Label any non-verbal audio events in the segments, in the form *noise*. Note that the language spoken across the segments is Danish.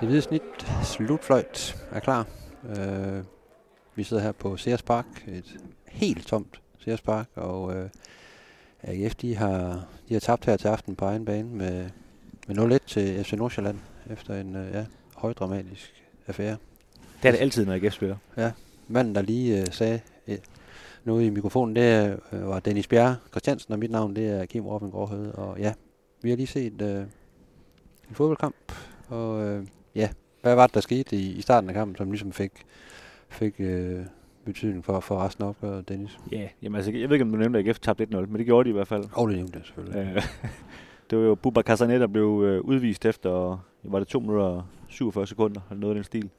Det hvide snit, slutfløjt, er klar. Øh, vi sidder her på Sears Park, et helt tomt Sears Park, og øh, AGF de har, de har tabt her til aften på egen bane med, med 0-1 til FC Nordsjælland efter en øh, ja, højdramatisk affære. Det er det altid, når AGF spiller. Ja, manden der lige øh, sagde øh, noget i mikrofonen, det øh, var Dennis Bjerre Christiansen, og mit navn det er Kim Robin Gårdhøde. Og ja, vi har lige set øh, en fodboldkamp, og øh, ja, hvad var det, der skete i, i starten af kampen, som ligesom fik, fik øh, betydning for, for resten af opgøret, Dennis? Ja, yeah. jamen altså, jeg ved ikke, om du nævnte, at AGF tabte 1-0, men det gjorde de i hvert fald. Og det nævnte jeg selvfølgelig. Øh, *laughs* det var jo Bubba Casanet, der blev øh, udvist efter, var det 2 minutter og 47 sekunder, eller noget af den stil.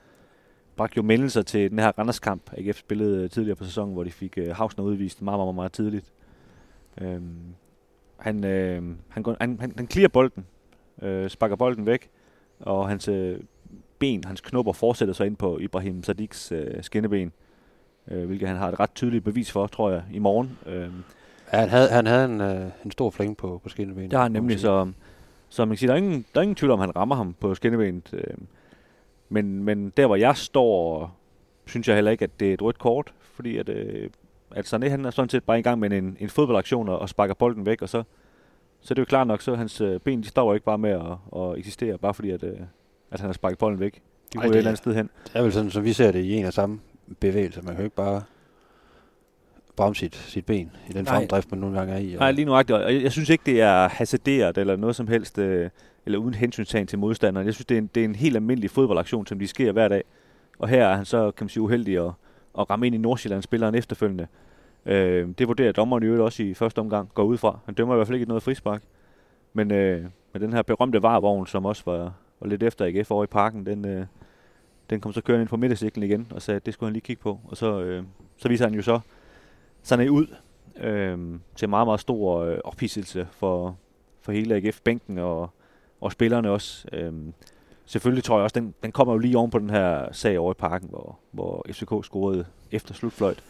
Bragte jo meldelser til den her Randers-kamp, AGF spillede øh, tidligere på sæsonen, hvor de fik øh, Hausner udvist meget, meget, meget tidligt. Øhm, han, øh, han, han, han, han clear bolden, øh, sparker bolden væk, og hans øh, ben, hans knopper fortsætter så ind på Ibrahim Sadiks øh, skinneben, øh, hvilket han har et ret tydeligt bevis for, tror jeg, i morgen. Øh, Ja, han havde, han havde en, øh, en stor fling på, på skinnebenet. det har han nemlig, så, så man kan sige, der er ingen, der er ingen tvivl om, han rammer ham på skinnebenet. Øh, men, men der, hvor jeg står, synes jeg heller ikke, at det er et rødt kort, fordi at, øh, at Sané, han er sådan set bare i gang med en, en fodboldaktion og, og sparker bolden væk, og så, så er det jo klart nok, så hans øh, ben, de står jo ikke bare med at, at eksistere, bare fordi, at, øh, at han har sparket bolden væk. De går et eller andet sted hen. Det er vel sådan, som vi ser det i en og samme bevægelse. Man kan jo ikke bare bremse sit, sit ben i den fremdrift, man nogle gange er i. og- Nej, lige nuagtigt. Og jeg, jeg synes ikke, det er hasarderet eller noget som helst, øh, eller uden hensyntagen til modstanderen. Jeg synes, det er, en, det er en helt almindelig fodboldaktion, som de sker hver dag. Og her er han så, kan man sige, uheldig at, at ramme ind i Nordsjælland spilleren efterfølgende. Øh, det vurderer dommeren i øvrigt også i første omgang, går ud fra. Han dømmer i hvert fald ikke noget frispark. Men øh, med den her berømte varevogn, som også var, og lidt efter AGF over i parken, den, øh, den kom så kørende ind på midtercirklen igen, og sagde, at det skulle han lige kigge på. Og så, øh, så viser han jo så sådan ud øh, til meget, meget stor øh, ophidselse for, for hele AGF-bænken og, og spillerne også. Øh, selvfølgelig tror jeg også, den, den kommer jo lige oven på den her sag over i parken, hvor, hvor FCK scorede efter slutfløjt.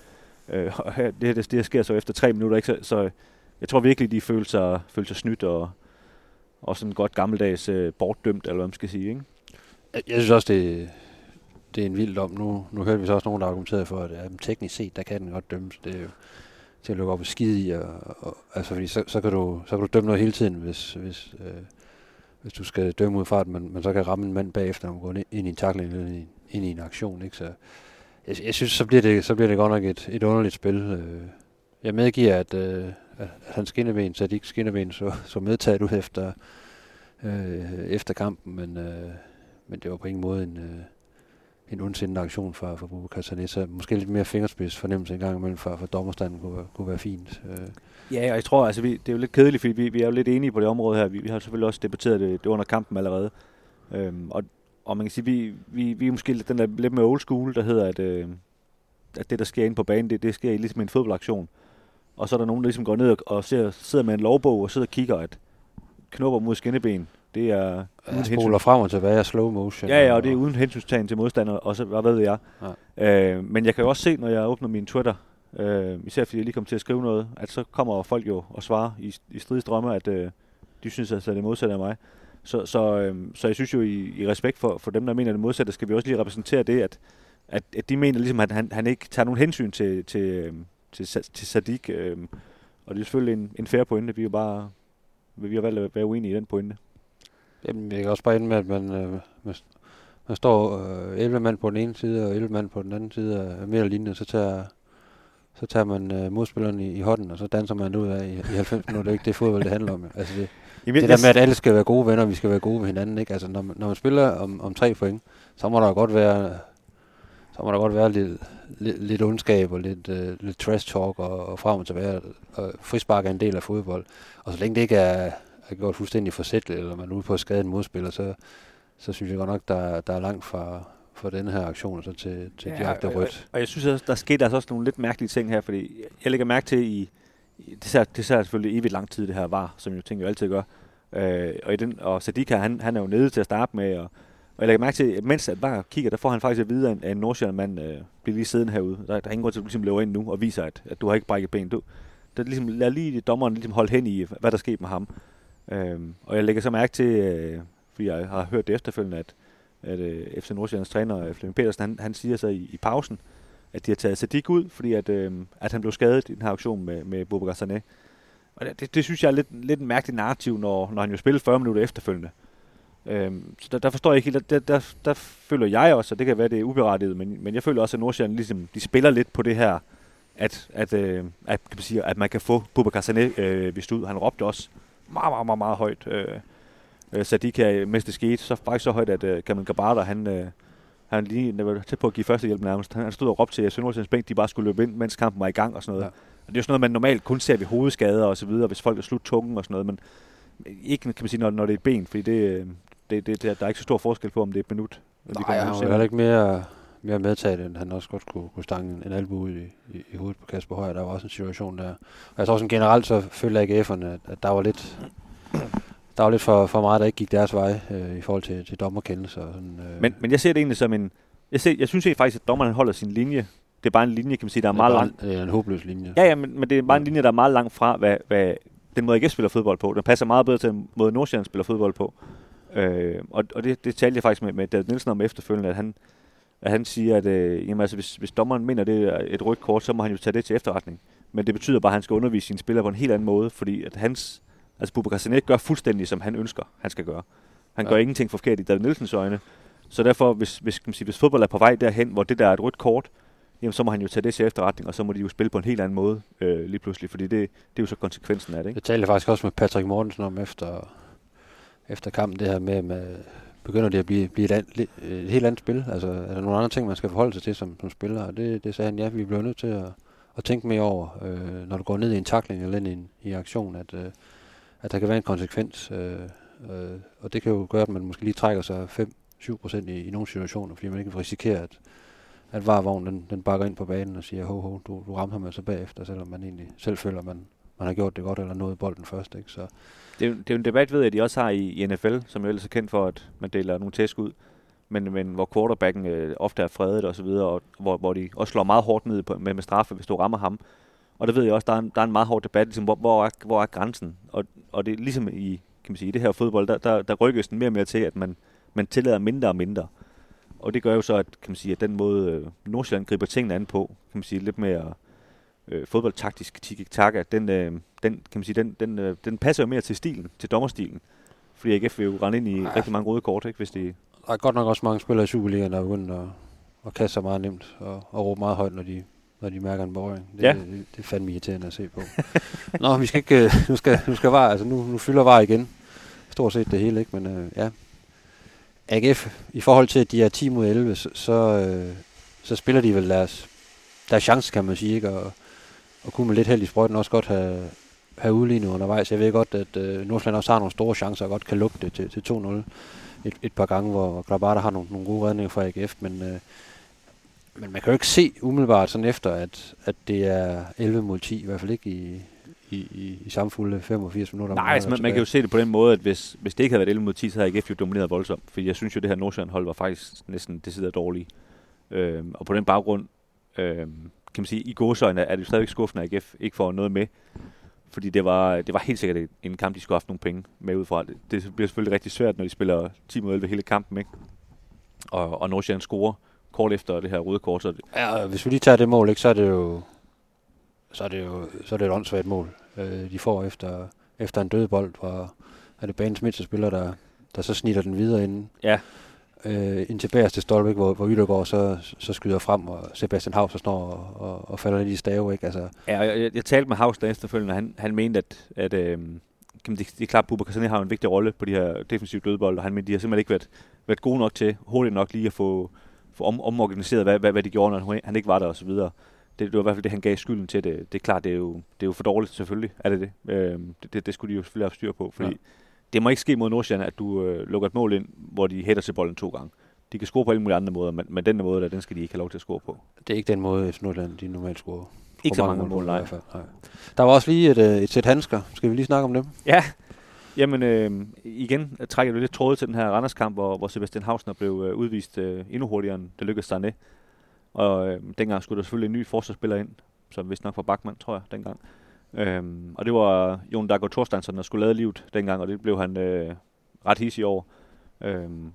Øh, *laughs* og det, her, det, det her sker så efter tre minutter, ikke? Så, så jeg tror virkelig, de føler sig, følte sig snydt og, og sådan godt gammeldags øh, bortdømt, eller hvad man skal sige. Ikke? Jeg, jeg synes også, det, det er en vild dom. Nu, nu hørte vi så også nogen, der argumenterede for, at ja, men teknisk set, der kan den godt dømmes. Det er jo til at lukke op og skide i. Og, og, altså, fordi så, så, kan du, så kan du dømme noget hele tiden, hvis, hvis, øh, hvis du skal dømme ud fra det, men, men så kan ramme en mand bagefter, når man går ind i en takling eller ind i, ind i en aktion. Ikke? Så jeg, jeg synes, så bliver, det, så bliver det godt nok et, et underligt spil. Øh, jeg medgiver, at, øh, at hans skinneben, så ikke skinneben, så, så medtaget ud efter, øh, efter kampen, men, øh, men det var på ingen måde en, øh, en ondsindende aktion fra, fra Bubba Sané, så måske lidt mere fingerspids fornemmelse en gang imellem fra, fra dommerstanden kunne, være- kunne være fint. Øh, Ja, og jeg tror, altså, vi, det er jo lidt kedeligt, fordi vi, vi er jo lidt enige på det område her. Vi, vi har selvfølgelig også debatteret det, det under kampen allerede. Øhm, og, og man kan sige, vi, vi, vi er måske lidt, den der lidt mere old school, der hedder, at, øh, at det, der sker inde på banen, det, det sker ligesom en fodboldaktion. Og så er der nogen, der ligesom går ned og, og ser, sidder med en lovbog og sidder og kigger, at knopper mod skinneben, det er hensyn spoler frem og tilbage og slow motion. Ja, ja, og det er uden hensynstagen til modstander, og så hvad ved jeg. Ja. Øh, men jeg kan jo også se, når jeg åbner min Twitter, øh, især fordi jeg lige kom til at skrive noget, at så kommer folk jo og svarer i, i stridsdrømme, at øh, de synes altså, at det modsatte af mig. Så, så, øh, så jeg synes jo, i, i respekt for, for dem, der mener det modsatte, skal vi også lige repræsentere det, at, at, at de mener ligesom, at han, han ikke tager nogen hensyn til, til, øh, til, til Sadik. Øh, og det er selvfølgelig en, en fair pointe. Vi er jo bare vi har valgt at være uenige i den pointe. Jamen, jeg kan også bare ende med, at man, øh, man, man står øh, 11 mand på den ene side og 11 mand på den anden side af mere linje, så tager, så tager man øh, modspilleren i, i hånden, og så danser man ud af i, i 90 minutter. Det er ikke det fodbold, det handler om. jo. Altså det, Jamen, det der med, at alle skal være gode venner, og vi skal være gode med hinanden. Ikke? Altså, når, man, når man spiller om, om tre point, så må der godt være, så må der godt være lidt, lidt, lidt ondskab og lidt, øh, lidt trash talk og, og frem og tilbage. Og frispark er en del af fodbold. Og så længe det ikke er, er gjort fuldstændig forsætteligt, eller man er ude på at skade en modspiller, så, så synes jeg godt nok, der, der er langt fra, fra denne her aktion og så til, til ja, direkte og, rødt. og jeg synes også, der skete altså også nogle lidt mærkelige ting her, fordi jeg lægger mærke til i, i det ser, det ser selvfølgelig evigt lang tid, det her var, som jo ting jo altid gør. Øh, og, i den, og Sadika, han, han er jo nede til at starte med, og, og jeg lægger mærke til, at mens at bare kigger, der får han faktisk at vide, at en, at en Nordsjælland-mand øh, bliver lige siddende herude. Der, der er ingen grund til, at du ligesom løber ind nu og viser, at, at du har ikke brækket ben. Du, der ligesom, lad lige dommeren ligesom holde hen i, hvad der skete med ham. Øhm, og jeg lægger så mærke til, øh, fordi jeg har hørt det efterfølgende, at at øh, FC Nordsjællands træner, øh, Flemming Petersen, han, han siger så i, i pausen, at de har taget Sadik ud, fordi at, øh, at han blev skadet i den her auktion med, med Boubacar Sané. Og det, det, det synes jeg er lidt, lidt en mærkelig narrativ, når, når han jo spillede 40 minutter efterfølgende. Øhm, så der, der forstår jeg ikke helt, der, der, der føler jeg også, og det kan være, det er uberettiget, men, men jeg føler også, at Nordsjælland ligesom, de spiller lidt på det her, at, at, øh, at, kan man, sige, at man kan få Boubacar Sané øh, vist ud. Han råbte også meget, meget, meget, meget højt. Øh, øh, Sadika, mens det skete, så faktisk så højt, at øh, Kamil Gabata, han, øh, han lige var tæt på at give førstehjælp nærmest. Han stod og råbte til Sønderjyllands bænk, de bare skulle løbe ind, mens kampen var i gang og sådan noget. Ja. Og det er jo sådan noget, man normalt kun ser ved hovedskader og så videre, hvis folk er slut tungen og sådan noget, men ikke kan man sige, når, når det er et ben, fordi det, øh, det, det, det, der er ikke så stor forskel på, om det er et minut. Nej, han var heller ikke mere, mere medtaget, end han også godt kunne, kunne stange en albu ud i, i, i hovedet på Kasper Højer. Der var også en situation der. Og jeg tror også generelt, så følte AGF'erne, at, at der var lidt der var lidt for, for meget, der ikke gik deres vej øh, i forhold til, til dommerkendelser. Sådan, øh. men, men jeg ser det egentlig som en... Jeg, ser, jeg synes ikke faktisk, at dommeren holder sin linje. Det er bare en linje, kan man sige, der er, er meget lang. Det er en håbløs linje. Ja, ja, men, men det er bare en linje, der er meget langt fra, hvad, hvad den måde, AGF spiller fodbold på. Den passer meget bedre til den måde, Nordsjælland spiller fodbold på. Øh, og og det, det talte jeg faktisk med, med David Nielsen om efterfølgende, at han, at han siger, at øh, jamen, altså, hvis, hvis dommeren mener, det er et rødt kort, så må han jo tage det til efterretning. Men det betyder bare, at han skal undervise sine spillere på en helt anden måde, fordi at hans Altså Bubba Sané gør fuldstændig, som han ønsker, han skal gøre. Han ja. gør ingenting forkert i David Nielsens øjne. Så derfor, hvis, hvis, kan man sige, hvis fodbold er på vej derhen, hvor det der er et rødt kort, jamen så må han jo tage det til efterretning, og så må de jo spille på en helt anden måde øh, lige pludselig, fordi det, det er jo så konsekvensen af det. Ikke? Jeg talte faktisk også med Patrick Mortensen om efter, efter kampen, det her med, med begynder det at blive, blive et, an, et helt andet spil? Altså er der nogle andre ting, man skal forholde sig til som, som spiller? Og det, det sagde han, ja, vi bliver nødt til at, at tænke mere over, øh, når du går ned i en takling eller ind i en i aktion, at, øh, at der kan være en konsekvens. Øh, øh, og det kan jo gøre, at man måske lige trækker sig 5-7% i, i nogle situationer, fordi man ikke risikerer, at, at varevognen den, den bakker ind på banen og siger, ho, ho, du, du rammer ham så bagefter, selvom man egentlig selv føler, at man, man har gjort det godt eller nået bolden først. Ikke? Så. Det, er, det er jo en debat, ved jeg, at de også har i, i NFL, som jo ellers er kendt for, at man deler nogle tæsk ud, men, men hvor quarterbacken øh, ofte er fredet og så videre, og hvor, hvor de også slår meget hårdt ned på, med, med straffe, hvis du rammer ham. Og der ved jeg også, der er en, der er en meget hård debat, ligesom, hvor, hvor, er, hvor er grænsen? Og, og det er ligesom i, kan man sige, i det her fodbold, der, der, der rykkes den mere og mere til, at man, man tillader mindre og mindre. Og det gør jo så, at, kan man sige, at den måde, øh, Nordsjælland griber tingene an på, kan man sige, lidt mere øh, fodboldtaktisk tiki-taka, den, øh, den, kan man sige, den, den, øh, den passer jo mere til stilen, til dommerstilen. Fordi AGF vil jo rende ind i ja. rigtig mange røde kort, ikke, hvis de... Der er godt nok også mange spillere i Superligaen, der er begyndt at, at kaste sig meget nemt og, og råbe meget højt, når de, når de mærker en berøring. Det, ja. det, det, det er fandme irriterende at se på. Nå, vi skal ikke, øh, nu skal, nu skal var, altså nu, nu fylder var igen. Stort set det hele, ikke? Men øh, ja. AGF, i forhold til, at de er 10 mod 11, så, så, øh, så spiller de vel deres, deres chance, kan man sige, ikke? Og, og kunne med lidt held i sprøjten også godt have, have udlignet undervejs. Jeg ved godt, at øh, Nordsjælland også har nogle store chancer og godt kan lukke det til, til 2-0 et, et par gange, hvor Grabata har nogle, nogle gode redninger fra AGF, men øh, men man kan jo ikke se umiddelbart sådan efter, at, at det er 11 mod 10, i hvert fald ikke i, i, i, i samfulde 85 minutter. Nej, altså, man, man kan jo se det på den måde, at hvis, hvis det ikke havde været 11 mod 10, så havde AGF jo domineret voldsomt. Fordi jeg synes jo, det her Nordsjælland hold var faktisk næsten det sidder dårligt. Øhm, og på den baggrund, øhm, kan man sige, i godsøjne er det stadigvæk skuffende, at AGF ikke får noget med. Fordi det var, det var helt sikkert en kamp, de skulle have haft nogle penge med ud fra. Det, det bliver selvfølgelig rigtig svært, når de spiller 10 mod 11 hele kampen, ikke? Og, og Nordsjælland scorer kort efter det her røde kort. Så det ja, hvis vi lige tager det mål, ikke, så er det jo så er det jo så er det et åndssvagt mål, øh, de får efter, efter en død bold, hvor er det banens mindste spiller, der, der så snitter den videre ind. Ja. Øh, ind til bagerste stolpe, hvor, hvor Yttergaard så, så skyder frem, og Sebastian Haus står og, og, og falder ind i stave. Ikke? Altså. Ja, jeg, jeg, jeg, talte med Haus der efterfølgende, og han, han mente, at, at øh, det, det er klart, at Bubba har en vigtig rolle på de her defensive dødbold, og han mente, de har simpelthen ikke været, været gode nok til, hurtigt nok lige at få, få om, omorganiseret, hvad, hvad, hvad de gjorde, når han ikke var der osv. Det, det var i hvert fald det, han gav skylden til det. Det er klart, det er jo, det er jo for dårligt, selvfølgelig er det det. Øhm, det, det. Det skulle de jo selvfølgelig have styr på, fordi ja. Det må ikke ske mod Nordsjælland, at du øh, lukker et mål ind, hvor de hætter til bolden to gange. De kan score på alle mulige andre måder, men, men den måde, der, den skal de ikke have lov til at score på. Det er ikke den måde, FC Nordland de normalt scorer. Ikke så mange mål, mål nej. I hvert fald. nej. Der var også lige et, øh, et sæt handsker. Skal vi lige snakke om dem? Ja, Jamen, øh, igen trækker du lidt tråd til den her Randers-kamp, hvor, hvor Sebastian Hausner blev øh, udvist øh, endnu hurtigere, end det lykkedes Sarné. Og øh, dengang skulle der selvfølgelig en ny forsvarsspiller ind, som vist nok var Bachmann, tror jeg, dengang. Øhm, og det var Jon Dago Thorsteinsson, der skulle lade livet dengang, og det blev han øh, ret hissig over. Øhm,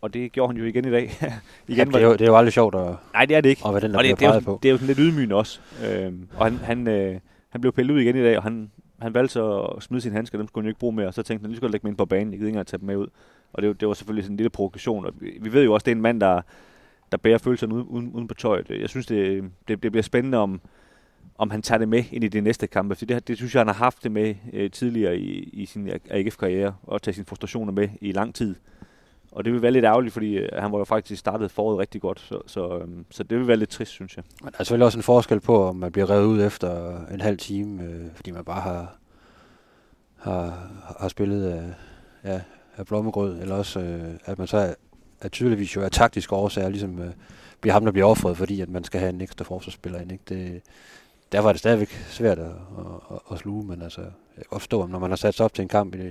og det gjorde han jo igen i dag. *laughs* igen ja, det, er jo, det er jo aldrig sjovt at, Nej, det er det ikke. at være den, der og det, bliver det, er jo, på. det er jo sådan lidt ydmygende også. Øhm, og han, han, øh, han blev pillet ud igen i dag, og han, han valgte så at smide sine handsker, dem skulle han jo ikke bruge mere, og så tænkte han, lige skulle lægge dem ind på banen, jeg gider ikke engang tage dem med ud. Og det, var- det var selvfølgelig sådan en lille provokation, og vi, vi ved jo også, det er en mand, der, der bærer følelserne uden, uden, uden på tøjet. Jeg synes, det, det, det bliver spændende, om, om han tager det med ind i de næste kampe, for det, det synes jeg, han har haft det med øh, tidligere i, i sin AGF-karriere, og tage sine frustrationer med i lang tid. Og det vil være lidt ærgerligt, fordi øh, han var jo faktisk startet foråret rigtig godt, så, så, øhm, så det vil være lidt trist, synes jeg. Men der er selvfølgelig også en forskel på, om man bliver revet ud efter en halv time, øh, fordi man bare har, har, har spillet af, ja, af blommegrød, eller også øh, at man så er, er tydeligvis jo af taktiske årsager, ligesom øh, bliver ham, der bliver offret, fordi at man skal have en ekstra forsvarsspiller ind. Ikke? Det, der var det stadigvæk svært at, at, at sluge, men altså, jeg kan godt forstå, når man har sat sig op til en kamp i,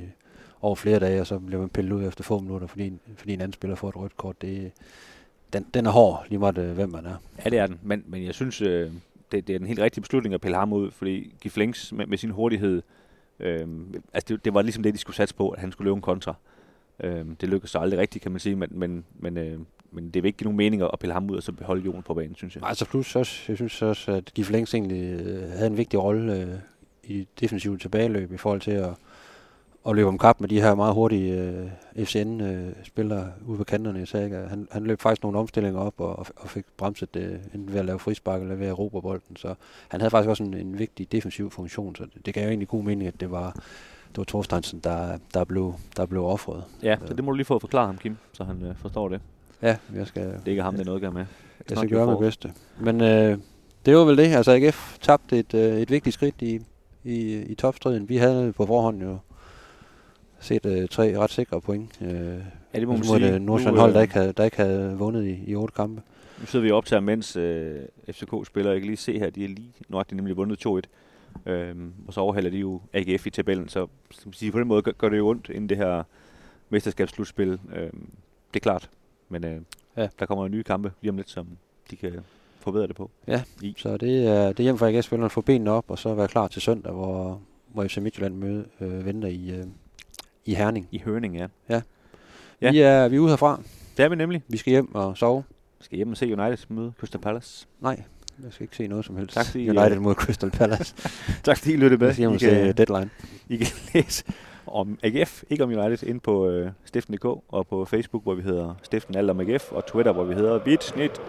over flere dage, og så bliver man pillet ud efter få minutter, fordi, fordi en anden spiller får et rødt kort, det, den, den er hård, lige meget øh, hvem man er. Ja, det er den. Men, men jeg synes, øh, det, det er den helt rigtige beslutning at pille ham ud, fordi Giflings med, med sin hurtighed, øh, altså det, det var ligesom det, de skulle satse på, at han skulle løbe en kontra. Øh, det lykkedes så aldrig rigtigt, kan man sige, men, men, men, øh, men det vil ikke nogen mening at pille ham ud og så beholde Jon på banen, synes jeg. Altså plus også, jeg synes også, at Gif Længs egentlig øh, havde en vigtig rolle øh, i defensive tilbageløb i forhold til at, at løbe om kap med de her meget hurtige øh, FCN-spillere ude på kanterne. Jeg sagde, ikke? han, han løb faktisk nogle omstillinger op og, og fik bremset det enten ved at lave frispark eller ved at råbe bolden. Så han havde faktisk også en, en vigtig defensiv funktion, så det, det gav jo egentlig god mening, at det var, det var Thorsteinsen, der, der, blev, der blev offret. Ja, så det må du lige få forklaret ham, Kim, så han øh, forstår det. Ja, jeg skal, Det er ikke ham, det er noget at gøre med. Jeg Not skal gøre mit bedste. Men øh, det var vel det. Altså AGF tabte et, øh, et vigtigt skridt i, i, i topstriden. Vi havde på forhånd jo set øh, tre ret sikre point. Øh, Ja, det må man sige. det Nordsjælland Nu, hold, der øh, ikke havde, der ikke havde vundet i, i otte kampe. Nu sidder vi og optager, mens øh, FCK spiller. Jeg kan lige se her, de er lige nøjagtigt nemlig vundet 2-1. Øhm, og så overhælder de jo AGF i tabellen, så skal man sige, på den måde gør, gør det jo ondt inden det her mesterskabsslutspil. Øhm, det er klart, men øh, Ja. ja. der kommer jo nye kampe lige om lidt, som de kan forbedre det på. Så det er, det er hjem for AGF-spillerne at få benene op, og så være klar til søndag, hvor, hvor FC Midtjylland møde, øh, venter i, øh, i Herning. I Hørning, ja. Ja. Ja. Vi, er, vi er ude herfra. Det er vi nemlig. Vi skal hjem og sove. Vi skal hjem og se United møde Crystal Palace. Nej, jeg skal ikke se noget som helst. Tak, fordi, United øh, mod Crystal Palace. *laughs* Tak fordi I lyttede med. Jeg skal hjem I og se kan, deadline. I kan læse om AGF, ikke om United, ind på øh, stiften.dk og på Facebook, hvor vi hedder Stiften Alt om AGF, og Twitter, hvor vi hedder Bitsnit